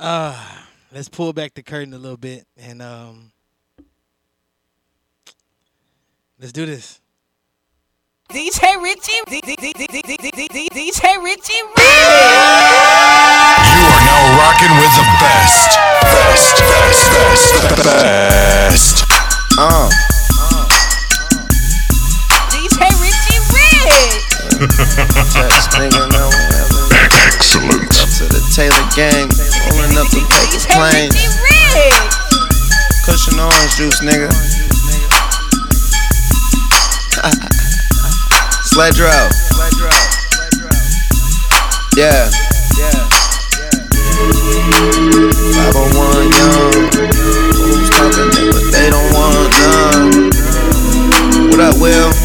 Uh, let's pull back the curtain a little bit and um, let's do this. DJ Richie, DJ Richie, You are now rocking with the best, best, best, best, best. Uh. DJ Richie Rich. Just nigga, man. Excellent. Up to the Taylor gang, rolling up the paper DJ planes. Richie Rich. Cushion orange juice, nigga. Sledro. Yeah. 501 young. Who's talking but they don't want none. What up, Will?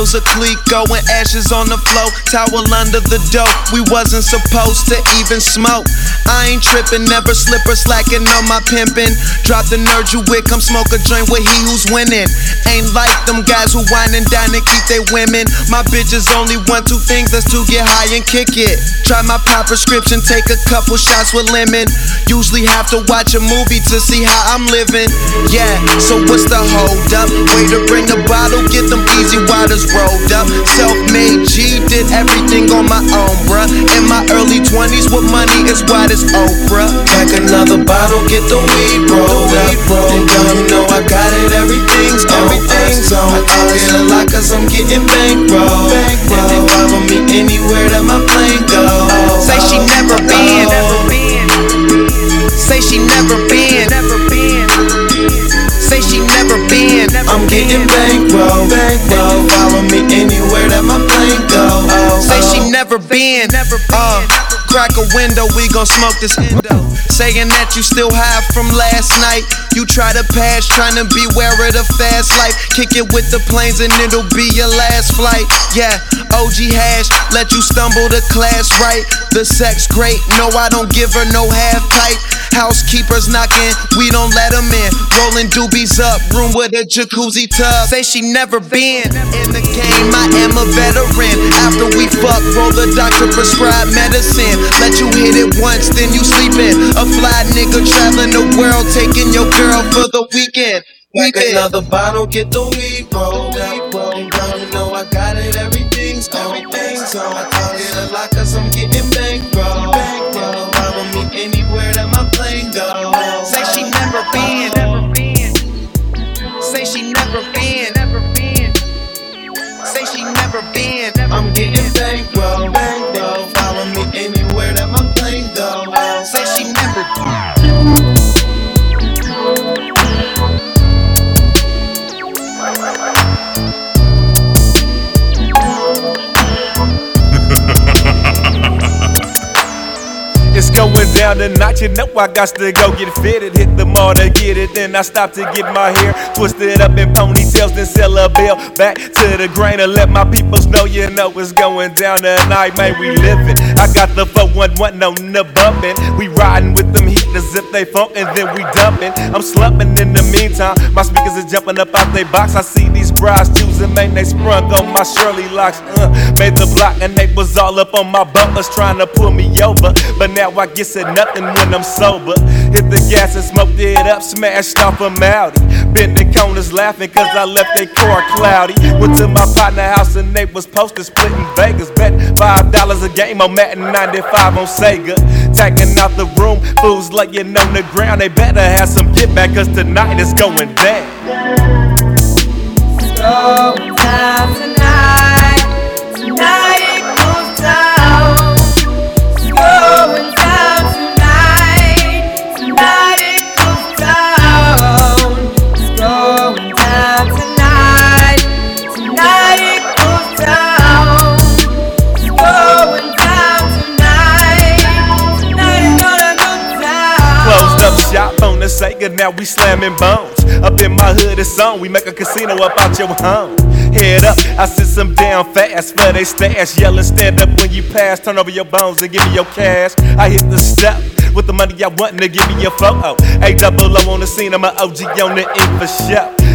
Bottles of Clicquot and ashes on the floor. Towel under the dope. We wasn't supposed to even smoke. I ain't tripping, never slip or slacking on my pimpin'. Drop the nerd you with, come smoke a joint with he who's winning. Ain't like them guys who wine and dine and keep their women. My bitches only want two things, that's to get high and kick it. Try my pop prescription, take a couple shots with lemon. Usually have to watch a movie to see how I'm living. Yeah, so what's the hold up? Way to bring the bottle, get them easy waters rolled up. Self-made G, did everything on my own, bruh. In my early 20s with money as wide as Oprah. Pack another bottle, get the weed rolled up. And girl, you know I got it, everything's on everything's on. I talk it a lot cause I'm getting bankroll. And they follow me anywhere that my plane goes. Say she never been, never been. Say she never been, never been. Say she never been. I'm getting bankroll, bankroll. Never been, Uh. Crack a window, we gon' smoke this endo. Saying that you still high from last night. You try to pass, trying to beware of the fast life. Kick it with the planes and it'll be your last flight. Yeah, OG hash, let you stumble to class right. The sex great, no, I don't give her no half pipe. Housekeepers knocking, we don't let them in. Rolling doobies up, room with a jacuzzi tub. Say she never been. In the game, I am a veteran. After we fuck, roll the doctor prescribed medicine. Let you hit it once, then you sleeping. A fly nigga traveling the world, taking your girl for the weekend. Like another bottle, get the weed rolled up. Girl, know I got it, everything's on. Everything's on. I it a lot cause I'm getting bankroll. Bankroll. Follow me anywhere that my plane goes. Say she never been. Say she never been, never been. Say she never been. I'm getting bankroll, bankroll. Say going down tonight, you know I got to go get fitted. Hit the mall to get it, then I stop to get my hair twisted up in ponytails, then sell a bill back to the grain and let my peoples know you know it's going down tonight, man. We living. I got the 411 on the bumpin'. We riding with them heaters if they funk and then we dumping. I'm slumping in the meantime. My speakers is jumping up out they box. I see these brides choosing, man. They sprung on my Shirley locks. Uh, made the block and they was all up on my bumpers trying to pull me over. But now I get said nothing when I'm sober. Hit the gas and smoked it up, smashed off a Maudi. Bending corners laughing cause I left their car cloudy. Went to my partner house and they was posted splitting Vegas. Bet five dollars a game on Madden 95 on Sega. Tagging out the room, fools laying on the ground. They better have some get back cause tonight is going down. Going now we slamming bones. Up in my hood, it's on. We make a casino up out your home. Head up, I sit some down fast for they stash. Yelling, stand up when you pass. Turn over your bones and give me your cash. I hit the step with the money I want to give me a photo. A double O on the scene, I'm an OG on the ink for.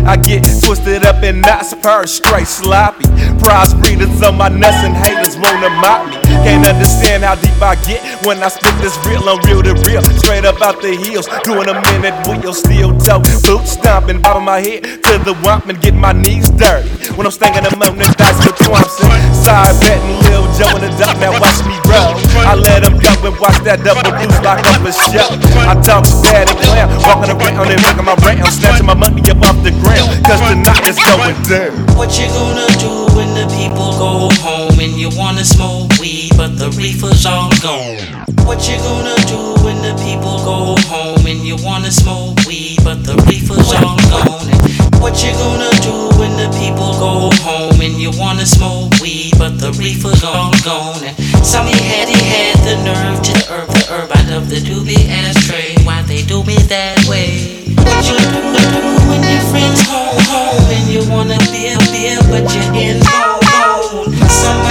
I get twisted up in knots, purr straight sloppy. Prize breeders on my nuts and haters wanna mock me. Can't understand how deep I get when I spit this real on real to real. Straight up out the heels, doing a minute wheel, steel toe, boot stomping, bobbing my head to the wump and get my knees dirty. When I'm staying them on the dice with Thompson, side betting Lil Joe in the duck, now watch me roll. I let them go and watch that double boost lock up a show. I talk bad and clown, walking around and making my round, snatching my money up off the ground, cause tonight is going down. What you gonna do when the people go home and you wanna smoke weed, but the reefer's all gone? What you gonna do when the people go home and you wanna smoke weed, but the reefer's all gone? And what you gonna do when the people go home and you wanna smoke weed, but the reefer's all gone? And some he had, he had the nerve to herb the herb out of the doobie ashtray. Why they do me that way? What you gonna do when your friends home home and you wanna beer beer, but you're in zone zone? Somebody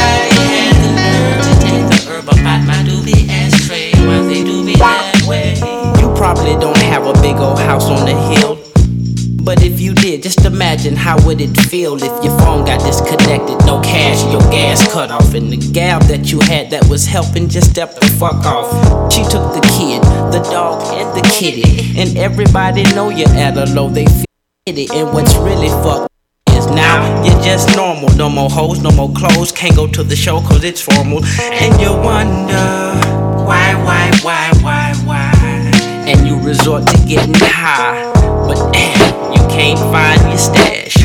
probably don't have a big old house on the hill. But if you did, just imagine how would it feel if your phone got disconnected, no cash, your gas cut off, and the gal that you had that was helping just stepped the fuck off. She took the kid, the dog, and the kitty, and everybody know you're at a low. They feel it, and what's really fucked is now you're just normal. No more hoes, no more clothes. Can't go to the show cause it's formal. And you wonder why, why, why, why, why. Resort to getting high. But damn, you can't find your stash.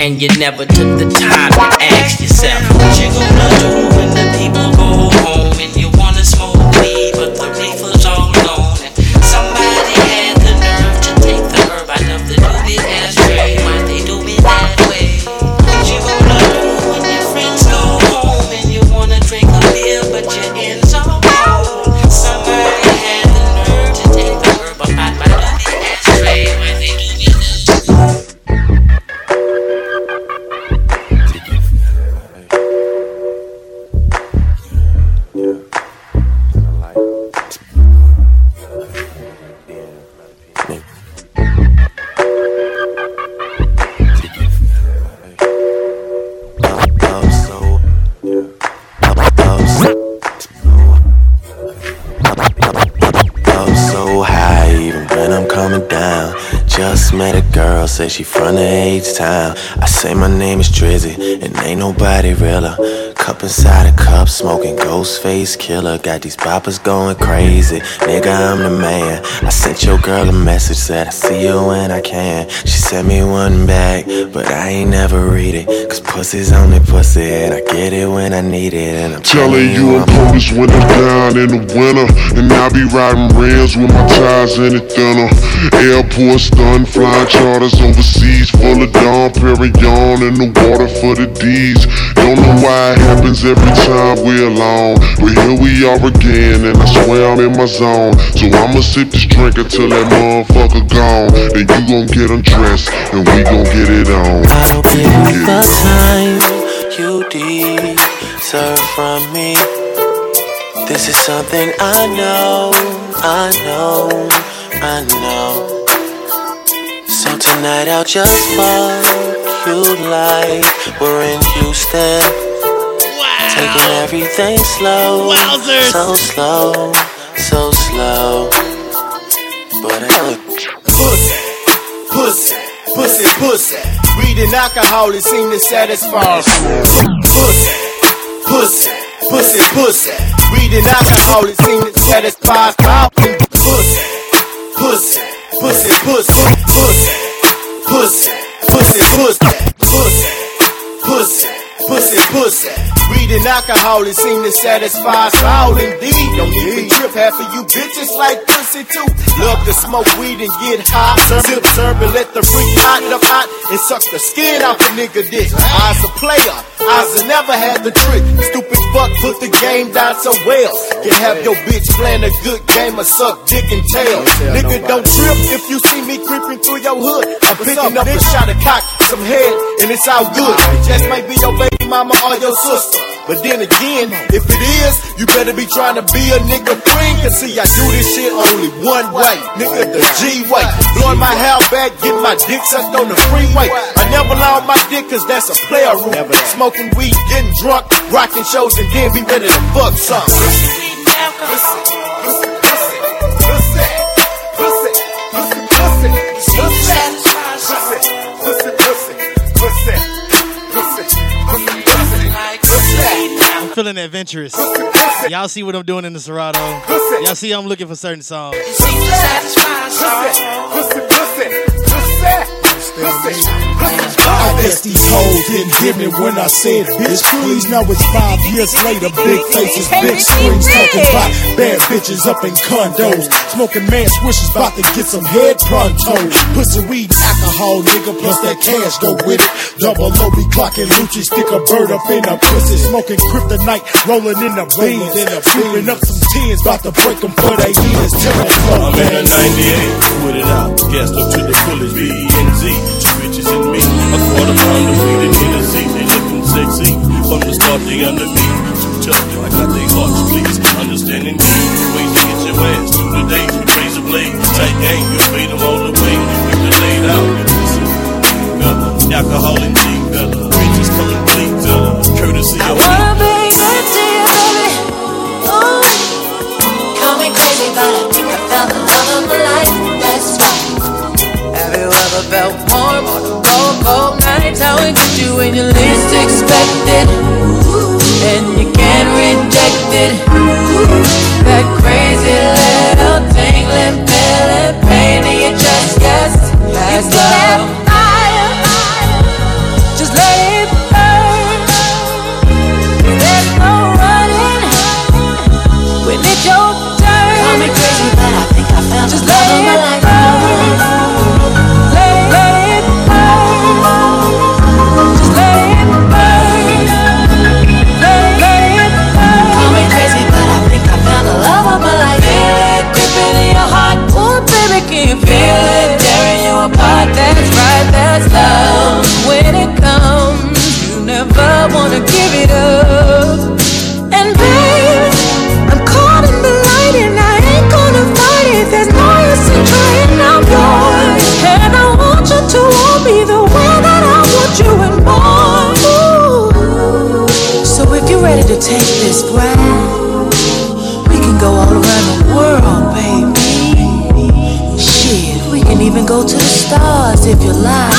And you never took the time to ask yourself What you gonna do when the people go home and you wanna say she from the H town. I say my name is Drizzy, and ain't nobody realer. Cup inside a cup, smoking ghost face killer. Got these boppers going crazy. Nigga, I'm the man. I sent your girl a message, said I see you when I can. She sent me one back, but I ain't never read it. Cause pussy's only pussy, and I get it when I need it. And I'm Telling you I'm coldest when I'm down in the winter And I be riding rims with my tires in it thinner Airport stun, flying charters overseas Full of Dom Perignon in the water for the D's Don't know why it happens every time we're alone But here we are again and I swear I'm in my zone So I'ma sip this drink until that motherfucker gone Then you gon' get undressed and we gon' get it on I'll give you the time you deserve from me. This is something I know, I know, I know. So tonight I'll just fuck you like we're in Houston. Taking everything slow, Wowzers. so slow, so slow. But I look. Pussy, pussy, pussy, pussy. Weed and alcohol it seem to satisfy. Pussy, pussy, pussy, pussy. Weed and alcohol it seem to satisfy. Cal Pussy, Pussy, pussy, pussy, pussy, pussy, pussy, pussy, pussy, pussy, pussy, pussy, pussy. And alcohol it seem to satisfy us all indeed. Don't even trip half of you bitches like pussy too. Love to smoke weed and get high. Sip, serve and let the freak hot up hot. and suck the skin off a nigga dick. I's a player, A never had the trick. Stupid fuck put the game down so well. Can have your bitch playing a good game of suck dick and tail. Nigga, don't trip if you see me creeping through your hood. I'm picking up a shot of cock, some head, and it's all good. Just might be your baby mama or your sister. But then again, if it is, you better be trying to be a nigga friend. Cause see, I do this shit only one way. Nigga, the G way. Blowing my hair back, getting my dick sucked on the freeway. I never lie on my dick cause that's a player room. Smoking weed, getting drunk, rocking shows, and then be ready to fuck some. I'm feeling adventurous. Y'all see what I'm doing in the Serato. Y'all see I'm looking for certain songs. I guess these hoes didn't hear me when I said bitch please now it's five years later. Big faces big screens talking about bad bitches up in condos. Smoking man swishes about to get some head pronto. Pussy weed alcohol nigga plus that cash go with it. Double O be clocking Lucci stick a bird up in a pussy. Smoking kryptonite rolling in the beans. Sleeping up some tens about to break them for they ears till the flow I'm in a 98, put it out, gassed up to the fullest, B and Z, two bitches and me. A quarter pound of weed and Hennessy, they looking sexy. From the start, they under me. Too tough, I got their hearts, please. Understanding me, ways to get your ass through the days with razor blade. Tight gang, you'll beat them all the way. You can lay it out, you listen. Fella, alcohol and G, fella. Bitches coming bleed, fella. Courtesy of me. Wanna be good to you, baby. Ooh. Call me crazy, but I think I found the love of my life. That's right. Have you ever felt warm on a cold, cold night? How it gets you when you least expect it, and you can't reject it. That crazy little tingling feeling, pain in your chest, yes, that's love. When it comes, you never wanna give it up. And babe, I'm caught in the light and I ain't gonna fight it. There's no use in trying. I'm yours, and I want you to want me the way that I want you and more. So if you're ready to take this ride, we can go all around the world, baby. Shit, we can even go to the stars if you like.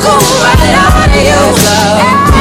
Cool right out of you.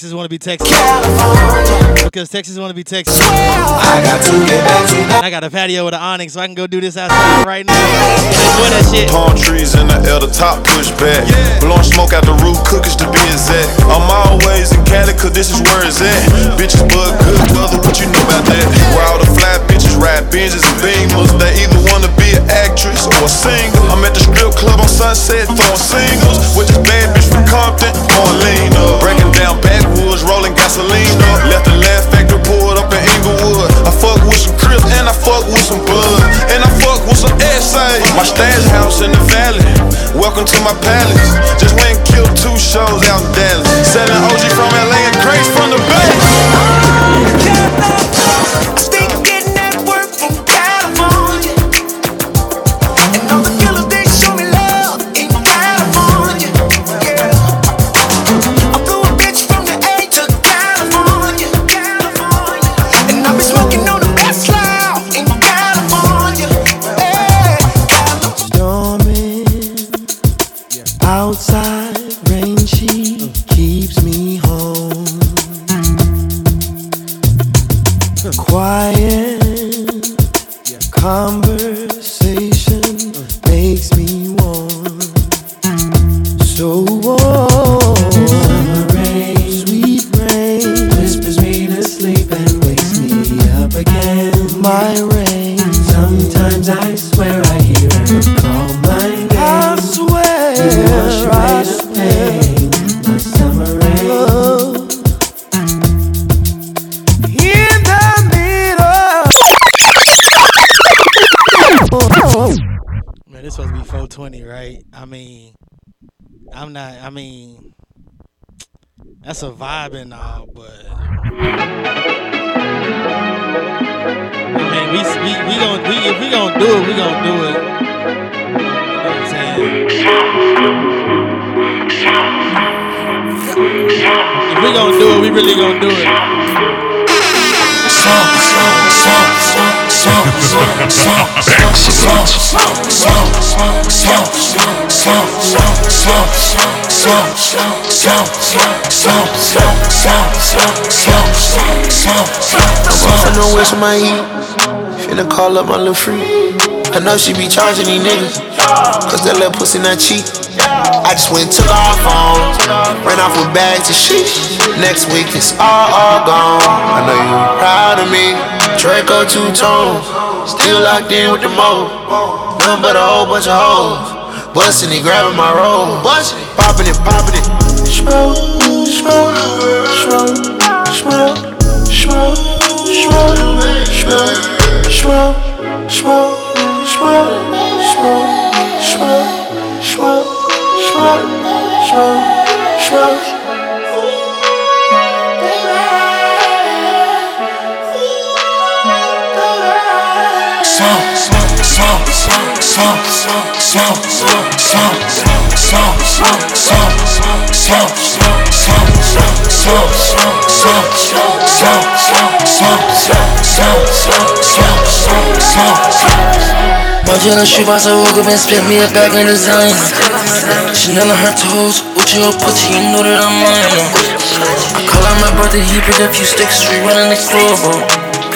Texas want to be Texas. Because Texas want to be Texas. I got to get back to And I got a patio with an awning, so I can go do this outside right now. Enjoy that shit. Palm trees in the air, the top push back. Blowing smoke out the roof, cookies to be exact. I'm always in Cali, cause this is where it's at. Bitches bug good weather, what you know about that? Where all the fly bitches ride Benzes and Beamers. They either wanna be an actress or a singer. I'm at the strip club on Sunset throwing singles. With this bad bitch from Compton, going lean up. Breaking down backwoods, rolling gasoline up. Left the laugh factory pulled up in Inglewood. I fuck with some Crips and I fuck with some Blood. And I fuck with some essays. My stash house in the valley. Welcome to my palace. Just went and killed two shows out in Dallas. Selling OG from LA and crates from the Bay. Still getting Man, this supposed to be 420, right? I mean, I'm not. I mean, that's a vibe and all, but I mean, we we we gonna we if we gonna do it, we gonna do it. You know what I'm saying? If we gonna do it, we really gonna do it. I know where's my heat. Finna call up my little freak. I know she be charging these niggas. Cause that little pussy not cheap. I just went took off phone. Ran off with bags of shit. Next week it's all, all gone. I know you proud of me. Draco two tones. Still locked in with the mode. Nothing but a whole bunch of hoes. Bustin' it, grabbing my roll. Bustin' it, poppin' it, poppin' it. Smoke, smoke, smoke, smoke, smoke, smoke, smoke, smoke, smoke, smoke, smoke, smoke, smoke, smoke, smoke, smoke, Bunch of the shoe box, I woke up and split me a bag in design. Chanel on her toes, Uchi or pussy, you know that I'm mine. I call out my brother, he picked a few sticks, we running next door, bro.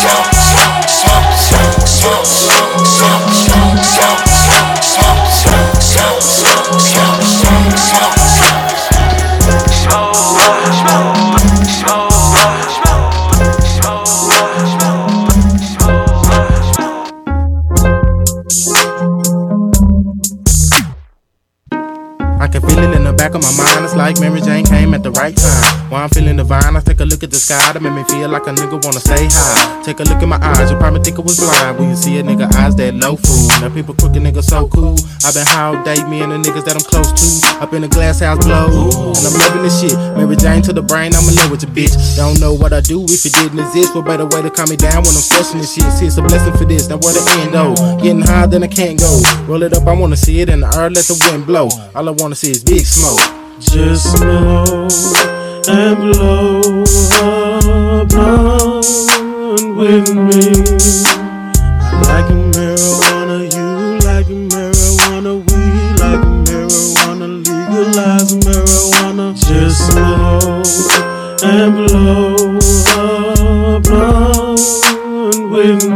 I can feel it in the back of my mind. It's like Mary at the right time. While I'm feeling divine, I take a look at the sky that make me feel like a nigga wanna stay high. Take a look at my eyes, you probably think I was blind when you see a nigga eyes that low food. Now people crooked niggas so cool. i been high all day, me and the niggas that I'm close to. Up in the glass house blow, and I'm loving this shit. Mary Jane to the brain, I'm in love with your bitch. Don't know what I do if it didn't exist. What better way to calm me down when I'm stressing this shit? See, it's a blessing for this. Now where the end though? Getting higher than I can't go. Roll it up, I wanna see it in the earth, let the wind blow. All I wanna see is big smoke. Just blow and blow a blunt with me. I like marijuana, you like marijuana, we like marijuana, legalize marijuana. Just blow and blow a blunt with me.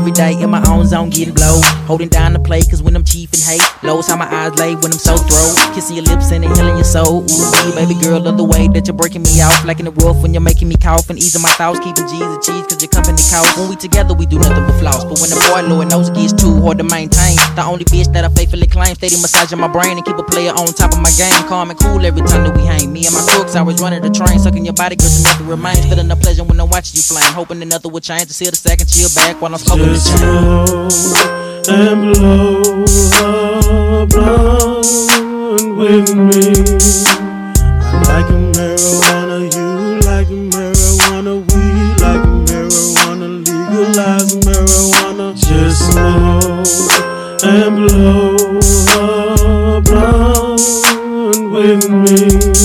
Every day in my own zone, getting blow. Holding down the play, cause when I'm chief and hate, lows how my eyes lay when I'm so throw. Kissing your lips and inhaling your soul. Ooh, baby girl, love the way that you're breaking me off. Like in the roof when you're making me cough and easing my thoughts. Keeping G's and cheese, cause your company counts. When we together, we do nothing but floss. But when the boy Lord knows it gets too hard to maintain, the only bitch that I faithfully claim, steady massaging my brain and keep a player on top of my game. Calm and cool every time that we hang. Me and my crooks, I was running the train, sucking your body, girl, to nothing remains. Feeling the pleasure when I'm watching you flame. Hoping that nothing would change to see the second chill back while I'm smoking the Just chain. blow and blow a blunt with me. I like a marijuana, and blow a blunt with me.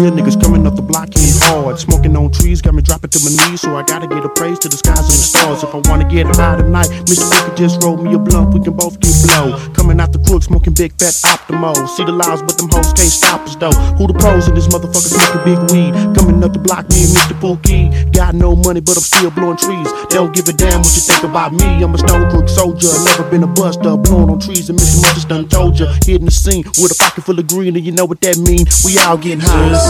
Real niggas coming up the block hitting hard. Smoking on trees got me dropping to my knees, so I gotta get a praise to the skies and the stars. If I wanna get high tonight, Mr. Can just roll me a blunt, we can both get blow. Coming out the crook, smoking big fat optimo. See the lies, but them hoes can't stop us though. Who the pros in this motherfucker smoking big weed? Coming up the block, me and Mr. Pookie. Got no money, but I'm still blowing trees. Don't give a damn what you think about me. I'm a stone crook soldier, never been a buster. Blowing on trees, and Mr. Mother's done told ya. Hitting the scene with a pocket full of green, and you know what that mean. We all getting high.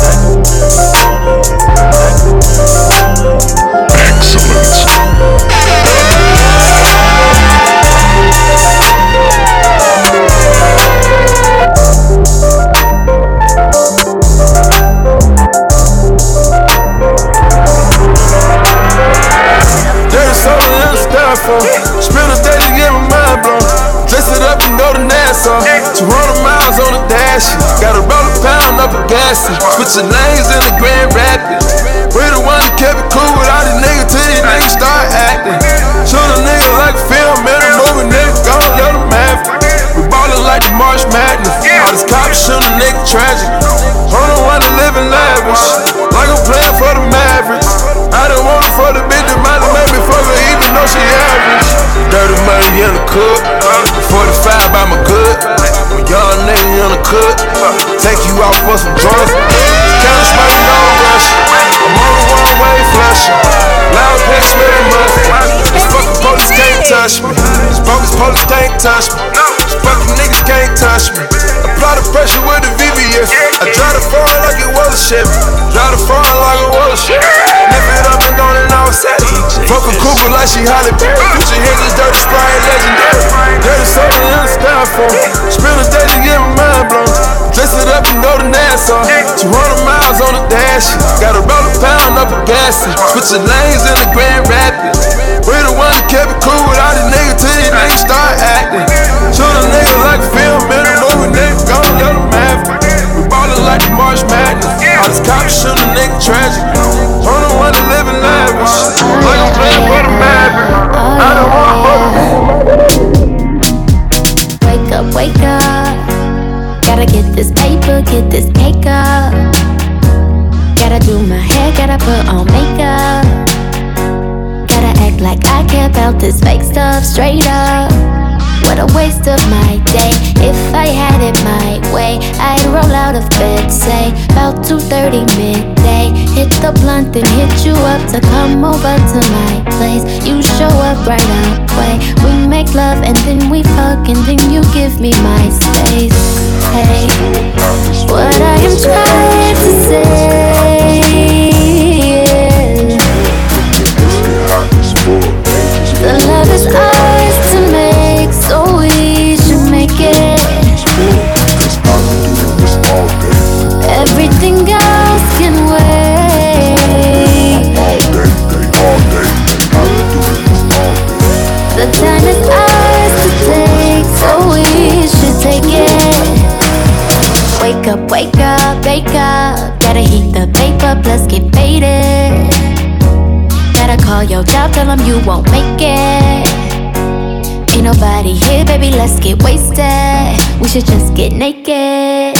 a. Switching lanes in the Grand Rapids. We the one that kept it cool with all these niggas till these niggas start acting. A like she Halle Berry. Put your hands in dirty sprite legendary. Dirty soda in the styrofoam. Spend a day to get my mind blown. Dress it up and go to Nassau. 200 miles on the dash. Gotta roll a pound up a gas. Switching lanes in the Grand Rapids. We the one that kept it cool with all these niggas till these niggas start acting. Shoot a nigga like a film in a movie, nigga. Gon' let them have it. We ballin' like the March Madness. All these cops shoot a nigga tragic. On the one that living lavish. Like I'm playing for the Mavericks. I don't wanna fuck Wake up, wake up. Gotta get this paper, get this cake up. Gotta do my hair, gotta put on makeup. Gotta act like I care about this fake stuff straight up. What a waste of my day. If I had it my way, I'd roll out of bed, say, about 2:30 midday. Hit the blunt and hit you up to come over to my place. You show up right away. We make love and then we fuck and then you give me my space. Hey, what I am trying to say. You won't make it. Ain't nobody here, baby, let's get wasted. We should just get naked.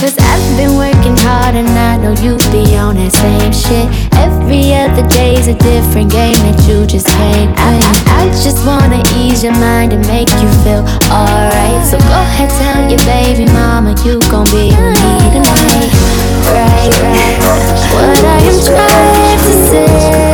Cause I've been working hard and I know you be on that same shit. Every other day's a different game that you just can't win. I, I just wanna ease your mind and make you feel alright. So go ahead, tell your baby mama you gon' be with me tonight. Right, right. What I am trying to say.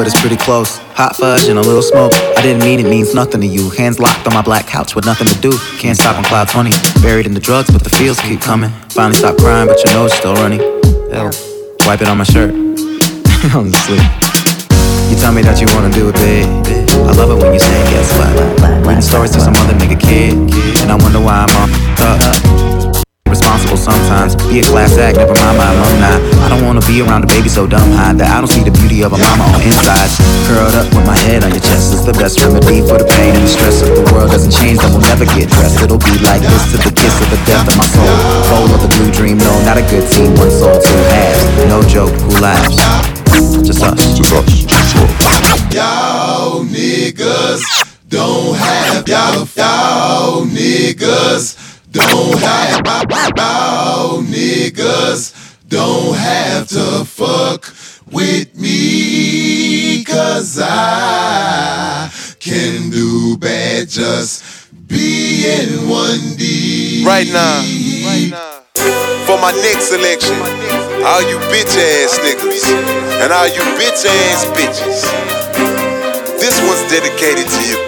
But it's pretty close. Hot fudge and a little smoke. I didn't mean it means nothing to you. Hands locked on my black couch with nothing to do. Can't stop on cloud 20. Buried in the drugs, but the feels keep coming. Finally stop crying, but your nose still running. Hell, wipe it on my shirt. I'm asleep. You tell me that you wanna do it big. I love it when you say guess what. Reading stories to some other nigga kid. And I wonder why I'm up. Responsible sometimes. Be a class act, never mind my alumni. I don't wanna be around a baby so dumb high that I don't see the beauty of a mama on inside. Curled up with my head on your chest is the best remedy for the pain and the stress. If the world doesn't change, then we'll never get dressed. It'll be like this to the kiss of the death of my soul. Bowl of the blue dream, no, not a good team, one soul, two halves. No joke, who laughs? Just us. Just us. Just us. Y'all niggas don't have y'all y'all niggas don't have y'all niggas don't have to fuck with me cause I can do bad just being one D. Right now, for my next selection, all you bitch ass niggas and all you bitch ass bitches, this one's dedicated to you.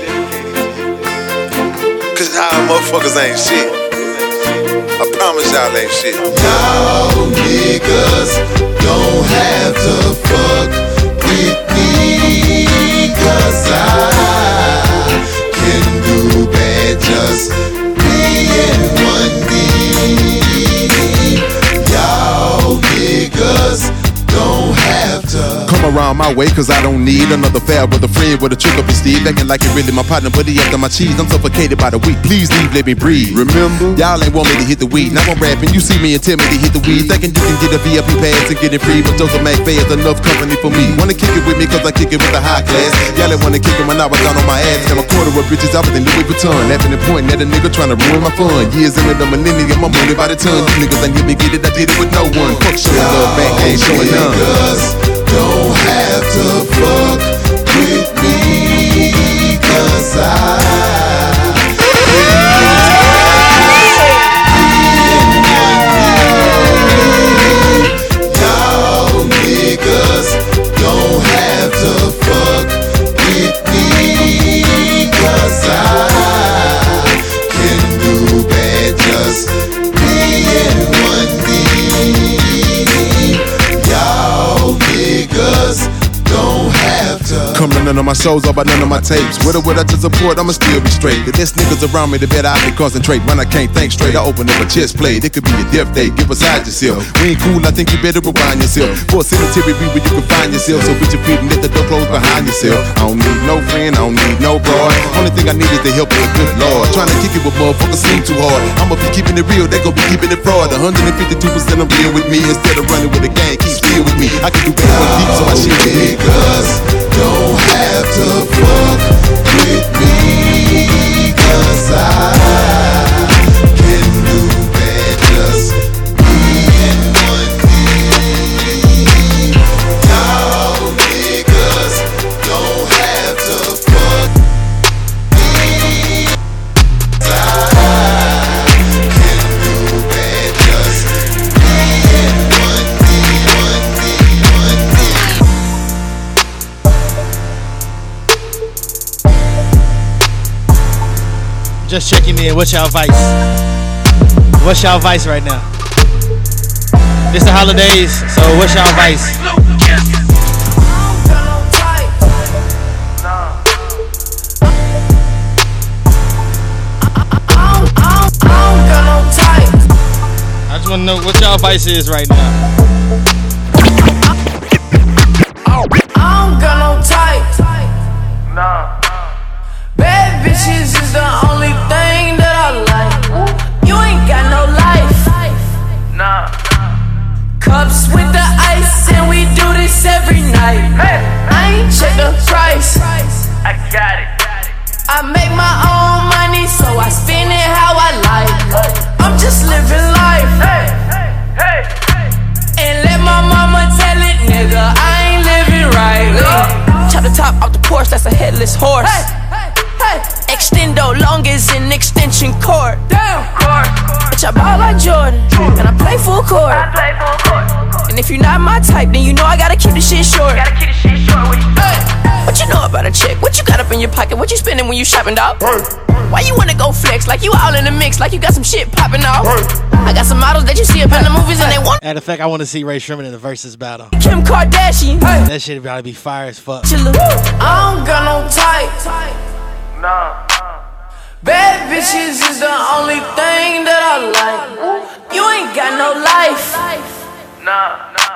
Cause y'all motherfuckers ain't shit. I promise y'all ain't shit. Y'all niggas don't have to fuck with me cause I can do bad just being one D. Y'all niggas Come around my way, cause I don't need another fab with a friend with a trick up his sleeve. Acting like it really my partner, but he after my cheese. I'm suffocated by the week. Please leave, let me breathe. Remember? Y'all ain't want me to hit the weed. Now I'm rapping, you see me and tell me to hit the weed. Thinking you can get a VIP pass and get it free. But Joseph McVay is enough company for me. Wanna kick it with me, cause I kick it with the high class. Y'all ain't wanna kick it when I was down on my ass. Got a quarter of bitches out in Louis Vuitton. Laughing and pointing at a nigga trying to ruin my fun. Years into the millennium, my money by the ton. You niggas ain't let me get it, I did it with no one. Fuck showing love back, ain't showing none. Don't have to fuck with I none of my shows or by none of my tapes. With or without your support, I'ma still be straight. The less niggas around me, the better I can concentrate. When I can't think straight, I open up a chest plate. It could be a death day, get beside yourself. We ain't cool, I think you better rewind yourself. For a cemetery be where you can find yourself. So put your feet and let the door close behind yourself. I don't need no friend, I don't need no broad. Only thing I need is the help of the good Lord. Trying to kick it with motherfuckers seem too hard. I'ma be keeping it real, they gon' be keeping it fraud. 152% of real with me instead of running with the gang. Keep still with me. I can do better one deep, so I shit with. Niggas don't have to fuck with me, cause I Just checking in. What's y'all vice? What's y'all vice right now? It's the holidays, so what's y'all vice? I just wanna know what y'all vice is right now. Porsche, that's a headless horse. Extendo long as an extension cord. Damn, Bitch, I ball like Jordan, and I play full court. And if you're not my type, then you know I gotta keep the shit short. Gotta keep the shit short What you know about a chick? What you got up in your pocket? What you spending when you shopping, dog? Why you wanna go flex? Like you all in the mix, like you got some shit popping off. I got some models that you see up in the movies and they want Matter of fact, I want to see Ray Sherman in the versus battle. Kim Kardashian. That shit about to be fire as fuck. I don't got no type. Nah. Bad bitches is the only thing that I like. You ain't got no life. Nah.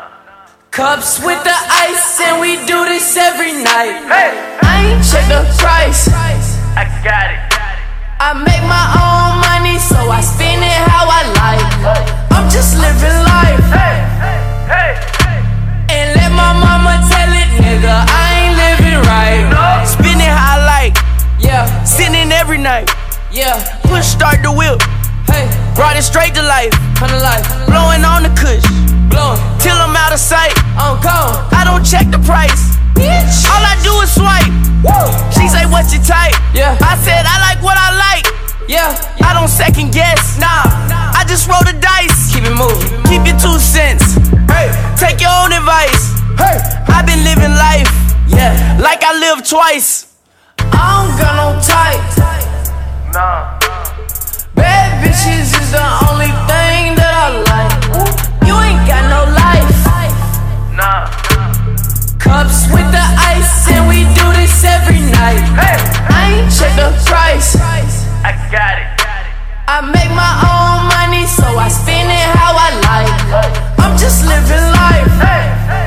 Cups with the ice, and we do this every night. Hey. I ain't check the price. I got it. I make my own money, so I spend it how I like. I'm just living life. And let my mama tell it, nigga, I ain't living right. Spend it how I like. Yeah, sinning every night. Yeah, push start the whip. Hey, brought it straight to life. Come to life. Blowing on the kush. Blowing till I'm out of sight. Oh, I'm gone. I don't check the price. Bitch. All I do is swipe. Woo. She say, What's your type? Yeah. I said, I like what I like. Yeah. I don't second guess. Nah. I just roll the dice. Keep it moving. Keep your two cents. Hey. Take your own advice. Hey. I've been living life. Yeah. Like I live twice. I don't got no type. Nah. Bad bitches is the only thing that I like. You ain't got no life. Nah. Cups with the ice, and we do this every night. I ain't check the price. I got it. I make my own money, so I spend it how I like. I'm just living life. And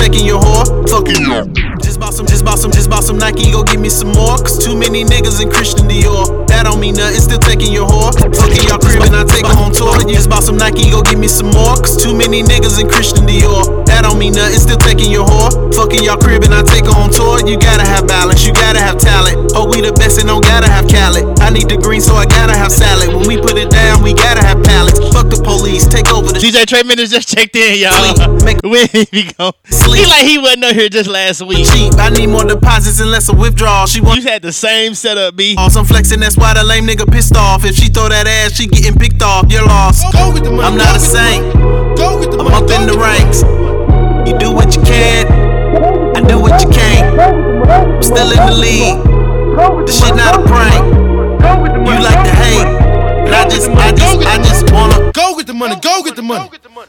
taking your whore. Fucking you. Just bought some, just bought some, just bought some Nike, go give me some more. Cause too many niggas in Christian Dior. That don't mean nothing, still taking your whore. Fucking y'all crib and I take her on tour. You just bought some Nike, go give me some more. Cause too many niggas in Christian Dior. That don't mean nothing, still taking your whore. Fucking y'all crib and I take her on tour. You gotta have balance, you gotta have talent. Oh, we the best and don't gotta have Khaled. I need the green, so I gotta have salad. When we put it down, we gotta have pallets. Fuck the police, take over the DJ Trey Minutes just checked in, y'all. Where he go? He like he wasn't up here just last week. cheap. I need more deposits and less a withdrawal. She want you had the same setup, B. on some flexing, that's why the lame nigga pissed off. If she throw that ass, she getting picked off. You're lost. Go with the money, I'm go not a saint. Go with the I'm money, up go in the with ranks. You do what you can. I do what you can't. I'm still in the league. The shit not a prank. You like to hate. And I just, I just, I just wanna Go get the money, go get the money.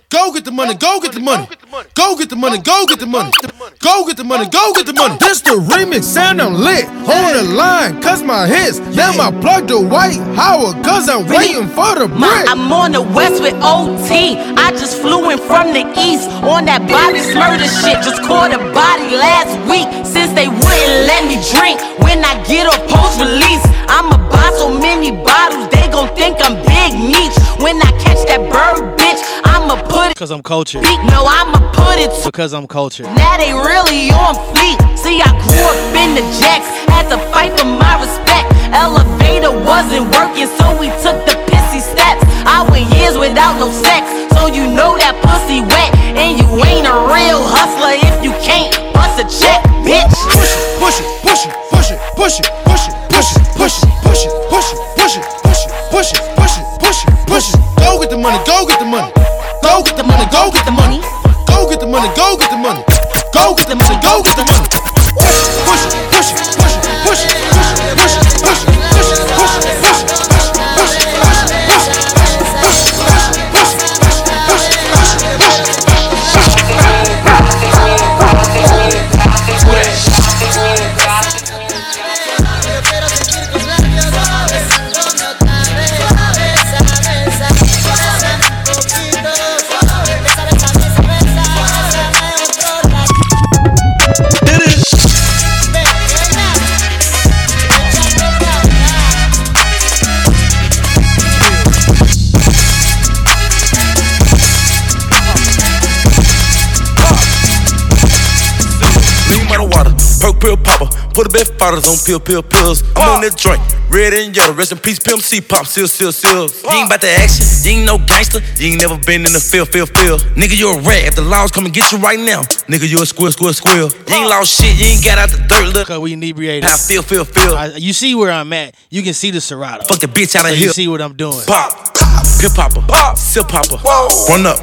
Go get the money, go get the money. Go get the money, go get the money. Go get the money, go get the money. This the remix, sound I'm lit. On the line, cause my hits. Now I plug the white Howard, cause I'm waiting for the Ma, brick. I'm on the west with OT. I just flew in from the east on that body murder shit. Just caught a body last week since they wouldn't let me drink. When I get a post release, I'ma buy so many bottles they gon' think I'm Big Meech. When I catch that bird, bitch, I'ma put it. Because I'm cultured. No, I'ma put it. Because I'm cultured. Now they really on fleek. See, I grew up in the jacks, had to fight for my respect. Elevator wasn't working, so we took the pissy steps. I went years without no sex, so you know that pussy wet. And you ain't a real hustler if you can't bust a check, bitch. Push it, push it, push it, push it, push it, push it, push it, push it, push it, push it, push it, push it, push it, push it, push it. Push it. Go get the money, go get the money. Go get the money, go get the money. Go get the money, go get the money. Go get the money, go get the money. Push it, pill popper. Put a bit fathers on pill, pill, pills. I'm on that joint, red and yellow. Rest in peace, pimp C pop, seal, seal, seals. You ain't about the action, you ain't no gangster. You ain't never been in the field, field, field. Nigga, you a rat. If the laws come and get you right now, nigga, you a squirrel, squirrel, squirrel. You ain't lost shit, you ain't got out the dirt. Look, we inebriated. I feel, feel, feel. I- you see where I'm at. You can see the Serato. Fuck the bitch out of So here. You see what I'm doing. Pop, pop, hip hopper, pop, sip hopper, run up,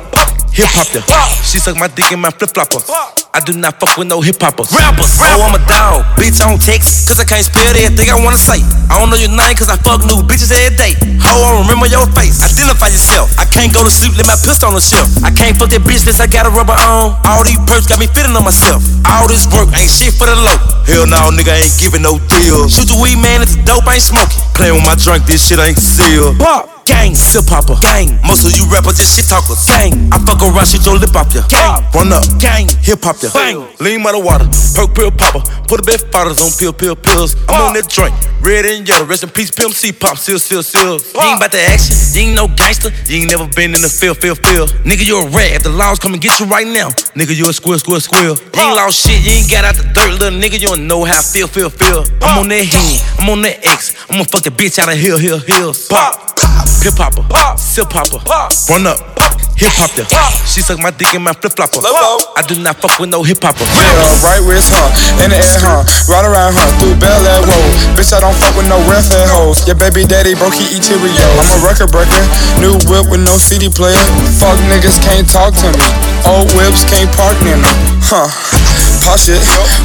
hip hop ya. She suck my dick in my flip flopper. I do not fuck with no hip hoppers. Rappers, oh, I'm a dog. Bitch, I don't text, cause I can't spell everything I wanna say. I don't know your name, cause I fuck new bitches every day. Ho, I remember your face. Identify yourself. I can't go to sleep, leave my pistol on the shelf. I can't fuck that bitch unless I got a rubber on. All these perks got me fitting on myself. All this work ain't shit for the low. Hell no, nigga ain't giving no deal. Shoot the weed, man, it's dope, I ain't smoking. Playing with my drink, this shit ain't sealed. Pop. Gang, sip hopper, gang. Most of you rappers just shit talkers, gang. I fuck around, shit your lip off ya. Gang. Run up, gang. Hip hop ya. Bang. Lean by the water, perk pill popper. Put a bit fathers on pill, pill, pills. I'm on that joint, red and yellow. Rest in peace, pimp C pop, seal, seal, seals. You ain't about the action, you ain't no gangster. You ain't never been in the field, field, field. Nigga, you a rat. If the laws come and get you right now, nigga, you a squirrel, squirrel, squirrel. You ain't lost shit, you ain't got out the dirt, little nigga. You don't know how I feel, feel, feel. I'm on that hen, I'm on that X. I'm gonna fuck the bitch out of hill, hill, hills. Pop. pop, hip hopper, sip hopper, run up. Hip hop ya. She suck my dick in my flip flopper. I do not fuck with no hip hopper. Yeah, right wrist, huh? In the air, huh? Ride around, huh? Through Bel Air Road. Bitch, I don't fuck with no welfare hoes. Your baby daddy broke, he eat Cheerios. I'm a record breaker. New whip with no CD player. Fuck niggas can't talk to me. Old whips can't park in them. Huh? Pop shit,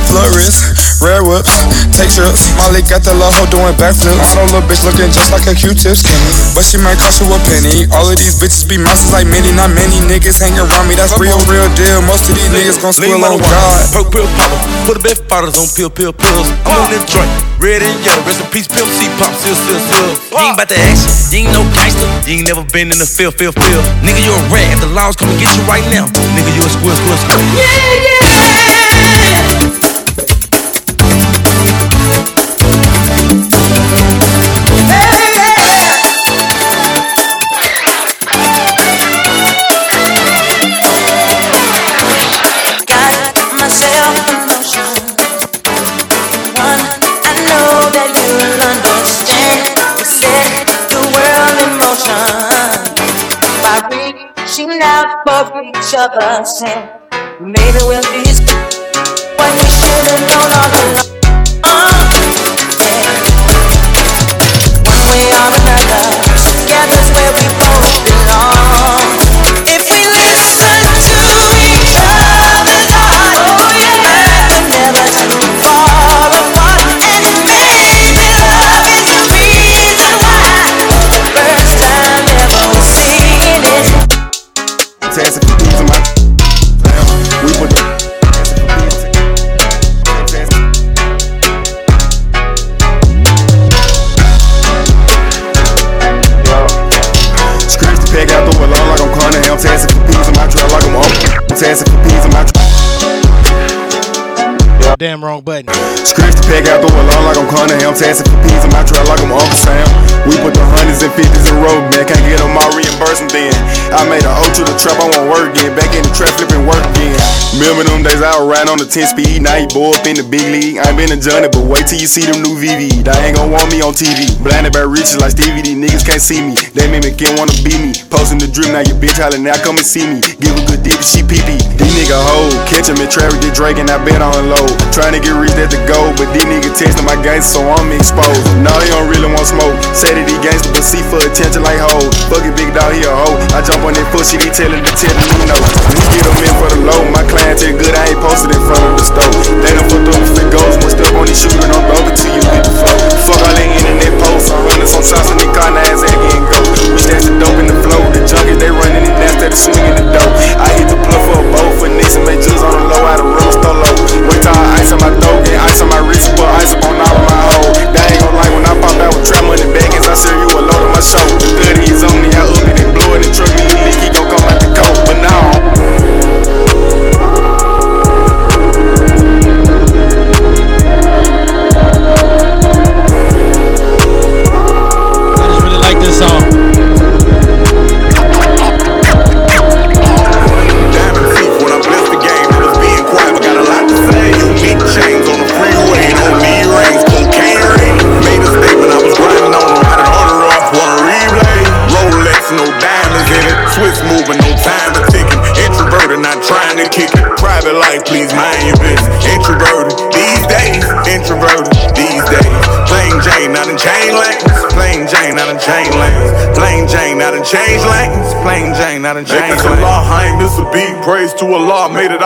flood wrist, rare whips, take trips. Molly got the little hoe doing backflips. I know little bitch looking just like a Q-tip skinny, but she might cost you a penny. All of these bitches be monsters like many, not many niggas hang around me. That's real, real deal. Most of these niggas gon' Lean squill by on the water, God. Perk pill popper. Put a bit fathers on pill, pill, pills. I'm on that joint, red and yellow. Rest in peace, pimp C pop, seal, seal, seal. You ain't about the action, you ain't no gangster. You ain't never been in the field, field, field. Nigga, you a rat. If the laws come and get you right now, nigga, you a squirrel, squirrel, squirrel. Yeah, yeah. Each other's hand. Maybe we'll be what we should have known all along. Trap. Damn wrong button. Scratch the peg out the alarm like I'm Conor. I'm tassing for peas in my trap like I'm Uncle Sam. We put the hundreds and fifties in road, man. Can't get on my reimbursement then. I made a O to the trap, I won't work again. Back in the trap, flipping work again. Remember them days I was riding on the 10 speed. Now you boy up in the big league. I ain't been a Johnny, but wait till you see them new VV. They ain't gon' want me on TV. Blinded by riches like Stevie, these niggas can't see me. They mimic can't wanna be me. Posting the drip, now your bitch hollering, now come and see me. Give a good dip, she pee pee. These nigga hold, catch him in traffic, get Drake, and I bet on low. Trying to get rich at the goal, but these niggas testing my gangster, so I'm exposed. Nah, they don't really want smoke. Say that he gangster, but see for attention like hoe. Fuck it, big dog, he a hoe. I jump on that pussy, he tellin' the tell him know. We get him in for the low. My clientele good, I ain't posted in front of the stove. They done put those fit goals, one step on these shooter, I'm go to you hit the flow. Fuck all that internet posts, I'm running some shots in the car, now ass ain't getting go. We stash the dope in the flow, the junkies they running it down, steady swinging the dope. I hit the plug for a bow for Nix and make juice on the low, out on my throat, get ice on my wrist, put ice up on all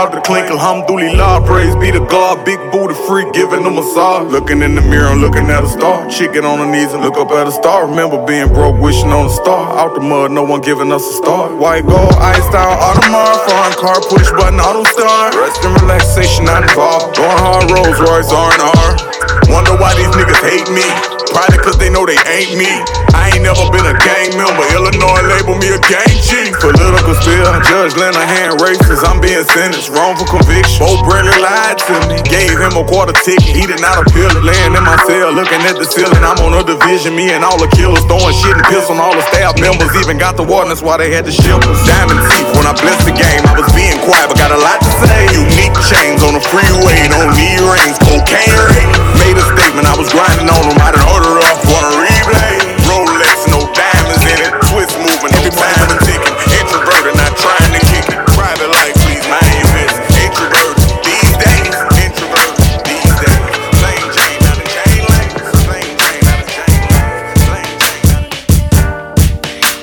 Out the clink. Alhamdulillah, praise be to God. Big booty freak, giving a massage. Looking in the mirror, and looking at a star. Chicken on her knees and look up at a star. Remember being broke, wishing on a star. Out the mud, no one giving us a star. White gold, iced out, Audemars. Foreign car, push button, auto start. Rest and relaxation, not involved. Going hard, Rolls Royce, R&R. Wonder why these niggas hate me. Probably cause they know they ain't me. I ain't never been a gang member. Illinois label me a gang chief. Political spill, Judge Lenahan racist. I'm being sentenced, wrongful conviction. Bo Bradley lied to me. Gave him a quarter ticket. He did not appeal it. Laying in my cell, looking at the ceiling. I'm on a division. Me and all the killers throwing shit and piss on all the staff members. Even got the warden, that's why they had the ship. Diamond teeth. When I blessed the game, I was being quiet, but got a lot to say. Unique chains on the freeway. Don't need rings. Cocaine ring. Made a statement. I was grinding on them. I done order up. Want a replay? Rolex, no diamonds in it. Twist moving, no time and ticking. Introverted, not trying to kick it. Private life, please mind your business. Introverted these days. Introverted these days. Plain Jane, not a chain lane. Plain Jane, not a chain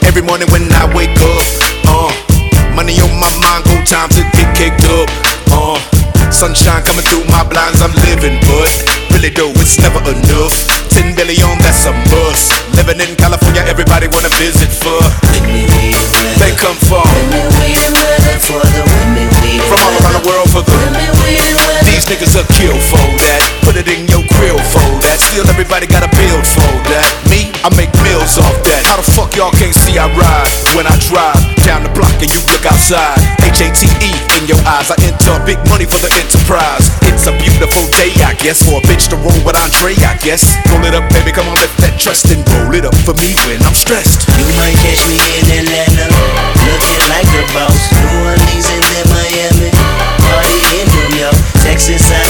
Every morning when I wake up, uh, money on my mind, go time to get kicked up, uh, sunshine coming through my blinds, I'm living, but really though, it's never enough. 10 billion, that's a must. Living in California, everybody wanna visit for. They come from from all around the world for the These niggas are kill for that. Put it in your grill for that. Still everybody got a build for that. Me, I make meals off that. How the fuck y'all can't see I ride when I drive down the block and you look outside? H A T E in your eyes. I enter big money for the enterprise. It's a beautiful day, I guess, for a bitch to roll with Andre, I guess. Roll it up, baby, come on, lift that trust and roll it up for me when I'm stressed. You might catch me in Atlanta, looking like a boss. New Orleans and then Miami, party in New York. Texas, I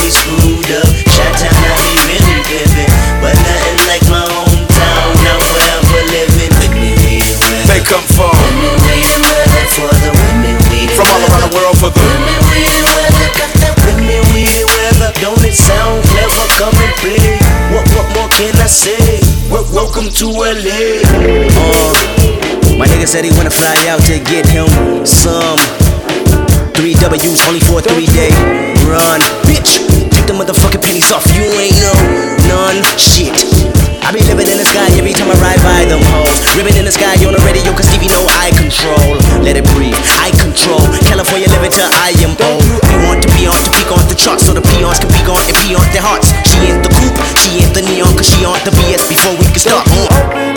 for the With me, we weather, got that with me, we weather. Don't it sound clever? Come and play. What, what more can I say? Wel- welcome to LA. Uh, my nigga said he wanna fly out to get him some three W's only for a three day run. Bitch, take the motherfucking pennies off. You ain't no none shit. I be living in the sky every time I ride by them hoes. Ribbon in the sky on the radio, cause Stevie know I control. Let it breathe, I control. California living till I am old. We want to be on to peak on the charts so the peons can be gone and pee on their hearts. She ain't the coupe, she ain't the neon, cause she on the BS before we can start. Uh.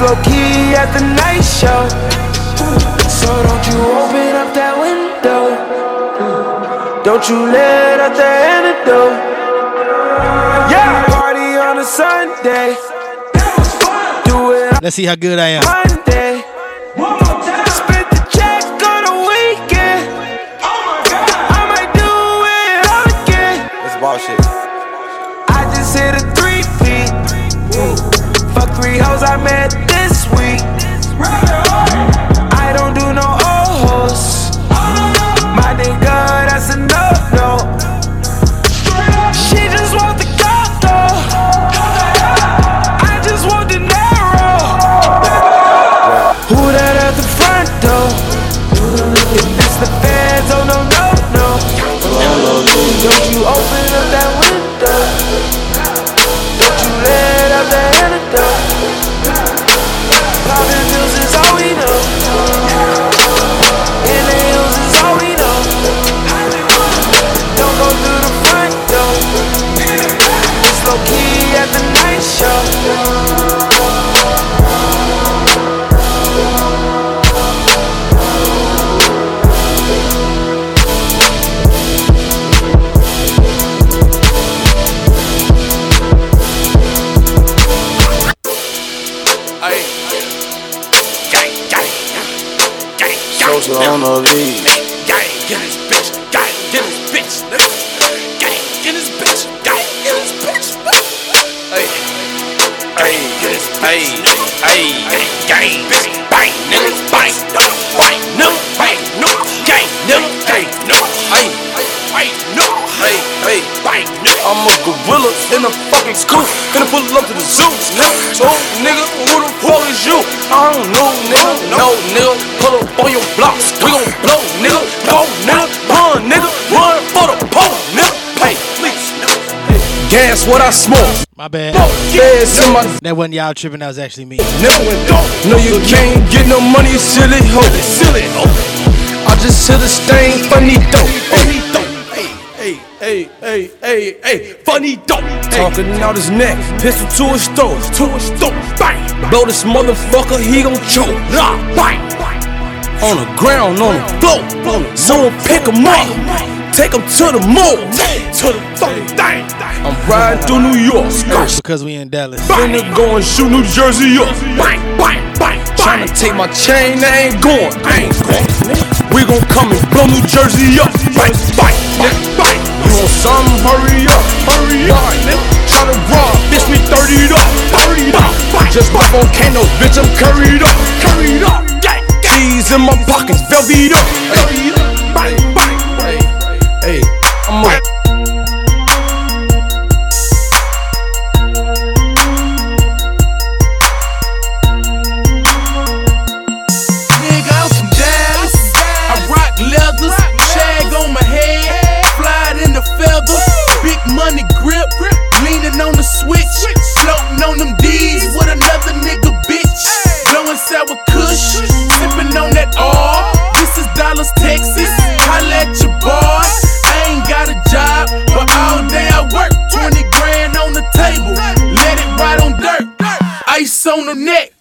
Low key at the night show. So don't you open up that window. Don't you let out the antidote. Yeah, party on a Sunday. Do it Let's see how good I am. On the beat. Gang, get this bitch. Gang, get this bitch. nigga. Gang, get this bitch. Gang, get this bitch. Hey, hey, get this bitch. Hey, hey, gang, bitch. Bang, nigga, bang, no, bang, no, bang, no, gang, nigga, gang, no, hey, hey, no, hey, hey, bang, no. I'm a gorilla in a fucking scoop. Gonna pull up to the zoo, nigga. Oh, nigga, who the fuck is you? I don't know, nigga. No, nigga. Pull up on your blocks. We gon' blow, nigga. Go, nigga. Run, nigga. Run for the pole, nigga. Hey, please. Gas what I smoke. My bad. Gas in my That wasn't y'all tripping. That was actually me. Never No, you can't get no money, silly hoe. Silly hoe. I just hit a stain, funny dope. Funny dope. Hey, hey, hey, hey, hey, funny dope. Talking out his neck, pistol to his throat, to his throat. Bang. Blow this motherfucker, he gon' choke. Nah, bang. On the ground, on the floor. Someone pick him up. Take him to the mall. To the fucking thing. I'm riding through New York. Skirt. Because we in Dallas. Finna go and shoot New Jersey up. Bang, bang, bang, Tryna take my chain, I ain't going. I ain't going. We gon' come and blow New Jersey up. Bang, bang, bang. You want something? Hurry up, hurry up. Nigga, tryna rob, bitch, me 30 up, 30 up. Just my volcanoes, bitch, I'm curried up, curried up. Keys in my pockets, velvet up. Hey, I'm a Dallas, Texas. Holla at your boy. I ain't got a job, but all day I work. 20 grand on the table, let it ride on dirt. Ice on the neck.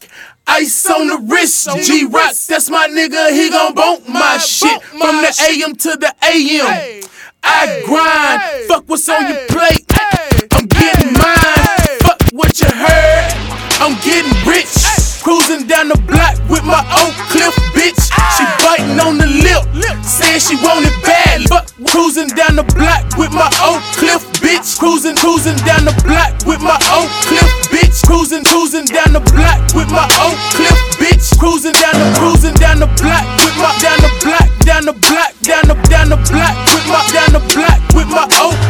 Ice on the wrist, G Rock, that's my nigga. He gon' bump my shit from the AM to the AM. I grind, fuck what's on your plate. I'm getting mine, fuck what you heard. I'm getting rich, cruising down the block with my Oak saying she want it bad. But cruising down the block with my Oak Cliff bitch. Cruising, cruising down the block with my Oak Cliff bitch. Cruising, cruising down the block with my Oak Cliff bitch. Cruising down the, cruising down the block with my down the block, down the block, down the down the block with my down the block with my Oak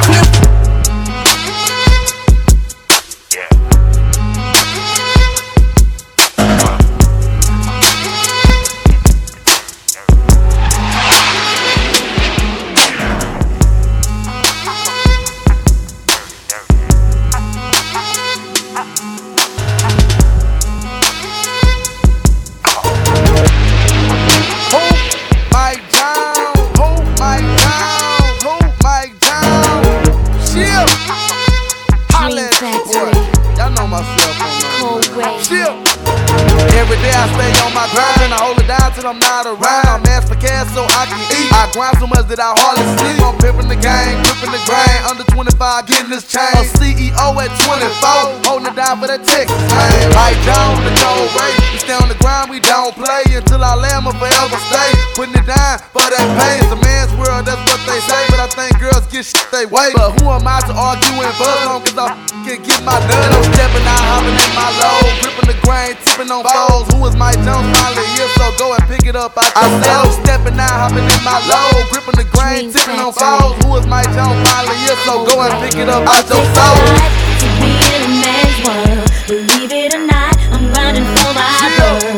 I'm not around. Asked for cash so I can grind so much that I hardly sleep. I'm pimping the game, gripping the grain. Under 25, getting this chain. A CEO at 24, holding it down for the Texas man. Right down the cold way. We stay on the grind, we don't play until I land my forever stay. Putting it down for that pain. It's a man's world, that's what they say. But I think girls get shit they way. But who am I to argue and buzz on? Cause I can get my done. I'm stepping out, hopping in my low. Gripping the grain, tipping on foes. Who is my Jones? Finally here, so go and pick it up. I said I'm stepping out, hopping in my low. Gripping the grain, tipping on foes. Who is my Jones? Finally here, so go and pick it up. I your soul. To be in a man's world, believe it or not, I'm grinding for my girls. Holding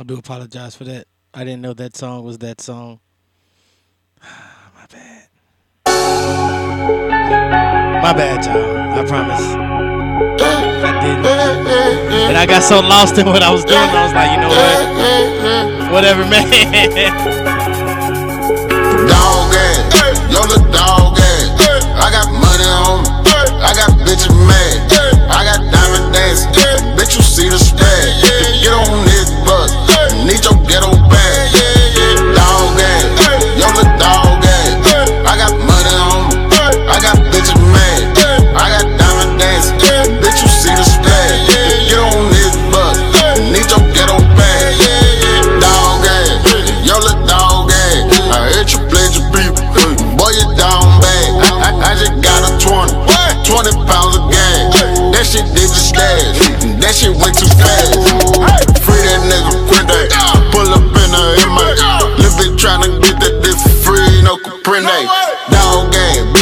I do apologize for that. I didn't know that song was that song. My bad. My bad, y'all. I promise. I didn't. And I got so lost in what I was doing, I was like, you know what? Whatever, man. Dog. You're the dog.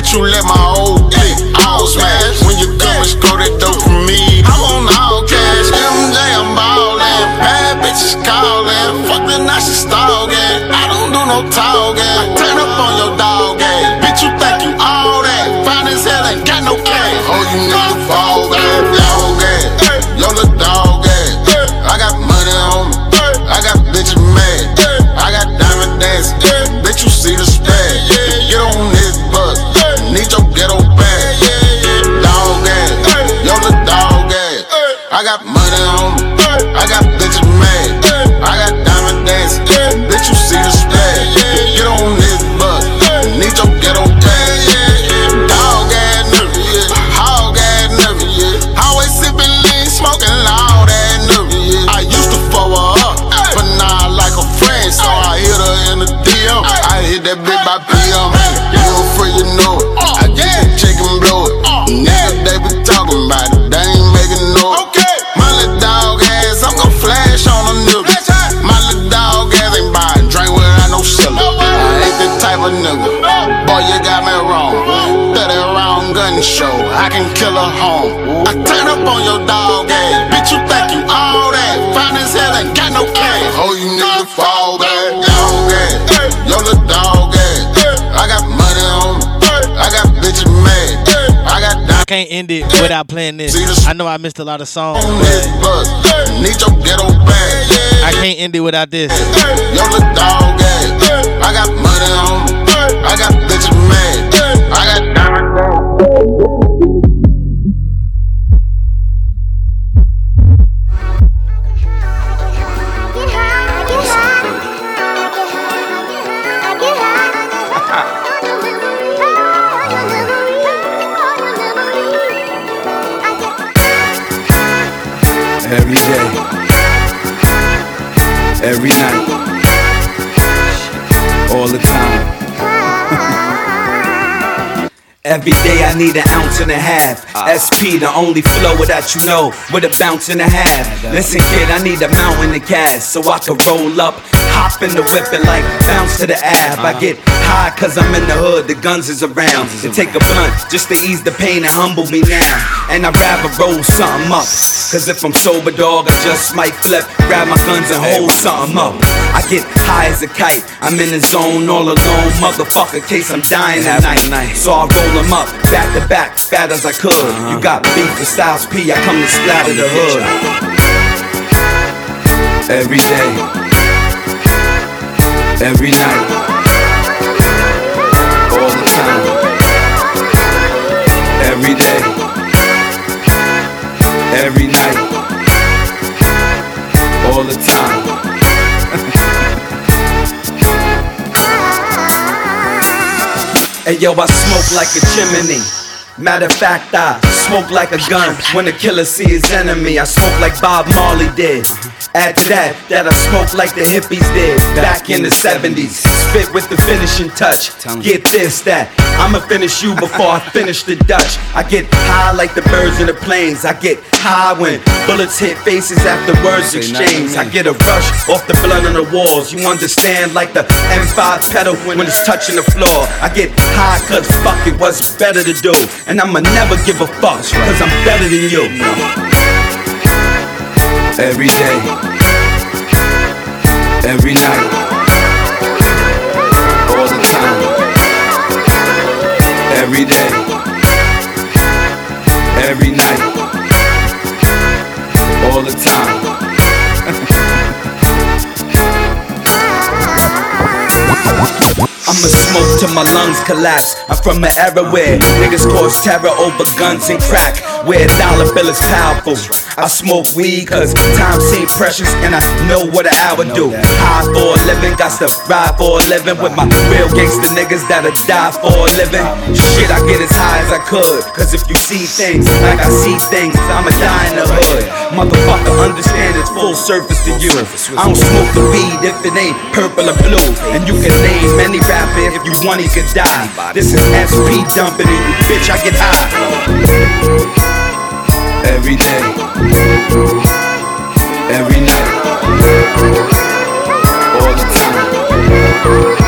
bitch, you let my old dick all smash. When you come and score that dope for me, I'm on all cash. MJ, I'm ballin'. Bad bitches callin'. Fuck the nice stalkin'. I don't do no talkin'. Turn up on your dog. VIP on me. You afraid you know it. I get the check and blow it. Nigga, they be talking about it. They ain't making noise. Okay. My little dog ass, I'm gon' flash on a nigga. My little dog ass ain't buying drink without no shiller. I ain't the type of nigga. Boy, you got me wrong. 30 round gun show. I can kill a home. I turn up on your dog ass. Bitch, you think you all that. Fine as hell, ain't got no cash. Oh, you niggas can't end it without playing this. I know I missed a lot of songs, I can't end it without this. I got money on. I got every night. Every day I need an ounce and a half. SP, the only flow that you know, with a bounce and a half. Listen, kid, I need a mountain of gas so I can roll up, hop in the whip and like bounce to the ab. I get high cause I'm in the hood, the guns is around. And take a blunt just to ease the pain and humble me now. And I'd rather roll something up. Cause if I'm sober, dog, I just might flip, grab my guns and hold something up. I get high as a kite, I'm in the zone all alone, motherfucker, case I'm dying at night. So I roll them up, back to back, fat as I could. You uh-huh. got beef with Styles P, I come to splatter the hood. Every day, every night, all the time. Every day, every night, all the time. Hey yo, I smoke like a chimney. Matter of fact, I smoke like a gun when the killer see his enemy. I smoke like Bob Marley did. Add to that, that I smoke like the hippies did back in the 70s. Spit with the finishing touch. Get this, that. I'ma finish you before I finish the Dutch. I get high like the birds in the planes. I get high when bullets hit faces after words exchange. I get a rush off the blood on the walls. You understand, like the M5 pedal when it's touching the floor. I get high cause fuck it, what's better to do? And I'ma never give a fuck cause I'm better than you. Every day, every night, all the time. Every day, every night, all the time. I'ma smoke till my lungs collapse. I'm from an era where niggas cause terror over guns and crack. Where a dollar bill is powerful. I smoke weed cause time seems precious and I know what an hour do. High for a living, got to ride for a living with my real gangster niggas that'll die for a living. Shit, I get as high as I could. Cause if you see things like I see things, I'ma die in the hood. Motherfucker, understand it's full service to you. I don't smoke the weed if it ain't purple or blue. And you can name any rapper if you want, he could die. This is SP dumping and you bitch, I get high. Every day, every night, all the time.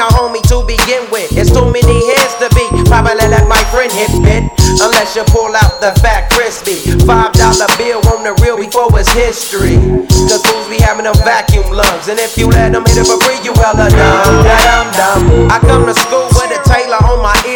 my homie to begin with. It's too many heads to be. Probably let my friend hit bit. Unless you pull out the fat crispy. Five dollar bill on the real before it's history. Cause fools be having them vacuum lungs. And if you let them hit it for free, you hella dumb. I'm dumb. I come to school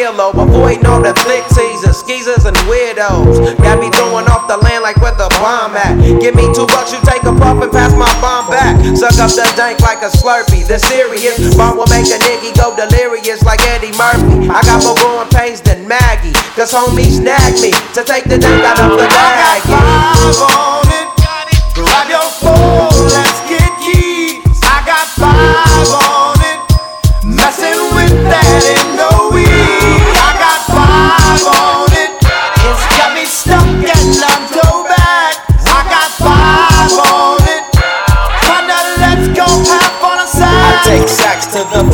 earlobe. Avoiding all the thick teasers, skeezers, and weirdos. Got me throwing off the land like where the bomb at. Give me two bucks, you take a puff and pass my bomb back. Suck up the dank like a slurpee. The serious bomb will make a nigga go delirious like Eddie Murphy. I got more growing pains than Maggie. Cause homies snag me to take the dank out of the bag. I got Five on it.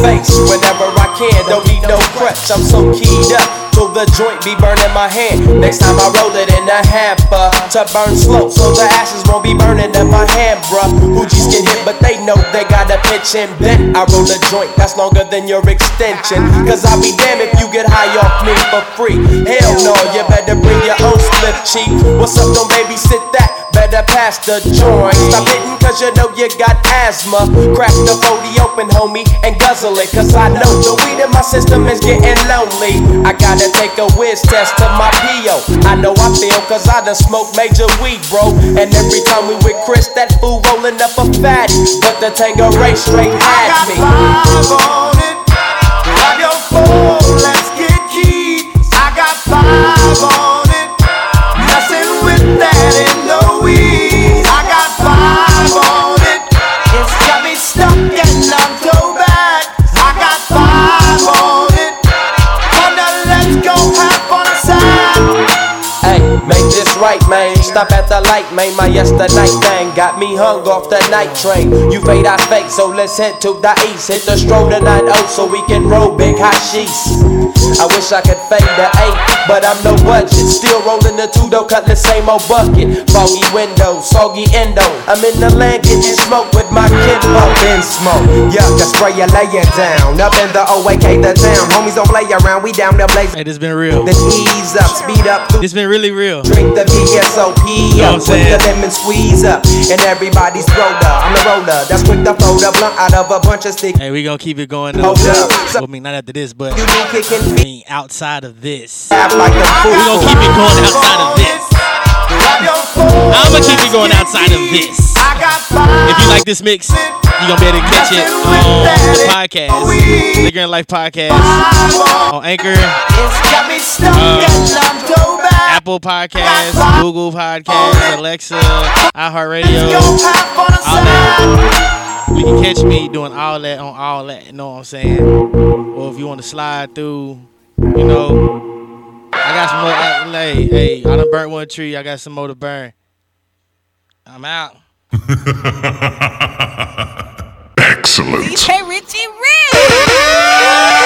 Face whenever I can. Don't need no crutch, I'm so keyed up. Till the joint be burning my hand. Next time I roll it in a hamper to burn slow, so the ashes won't be burning in my hand, bruh. Hoogies get hit, but they know they got a pitch and bent. I roll a joint that's longer than your extension. Cause I'll be damned if you get high off me for free. Hell no, you better bring your own slip cheek. What's up, don't babysit that? Better pass the joint. Stop hitting cause you know you got asthma. Crack the 40 open, homie, and guzzle it. Cause I know the weed in my system is getting lonely. I gotta take a whiz test to my PO. I know I feel cause I done smoked major weed, bro. And every time we with Chris, that fool rolling up a fatty. But the Tango Ray straight had me. Five on it. Grab your phone, let's get keyed. I got five on it. Messing with that right, man. Stop at the light, man. My yesterday thing got me hung off the night train. You fade, I fake, so let's head to the east. Hit the stroll tonight, oh, so we can roll big hot sheets. I wish I could fade the eight, but I'm no budget. Still rolling the two though, cut the same old bucket. Foggy window, soggy endo. I'm in the land getting smoke with my kid Up in smoke, Yeah, I spray you laying down. Up in the OAK, the town. Homies don't play around, we down there blazing. Hey, this been real. Then ease up, speed up. This been really real. Drink the VSOP know up I'm with the lemon squeeze up. And everybody's roller. I'm the roller. That's quick to fold a blunt out of a bunch of sticks. Hey, we gonna keep it going. Hold up. Well, I mean, not after this, but You kicking I mean, outside of this. like. We gonna keep it going outside of this. I'ma keep it going outside of this. If you like this mix, you gonna be able to catch it on the podcast, and Life podcast, on Anchor, uh, Apple Podcasts, Google Podcasts, Alexa, iHeartRadio, all that. You can catch me doing all that on all that. You know what I'm saying? Or if you want to slide through, you know, I got some more. I, hey, hey, I done burnt one tree. I got some more to burn. I'm out. Excellent. DJ Richie Rich.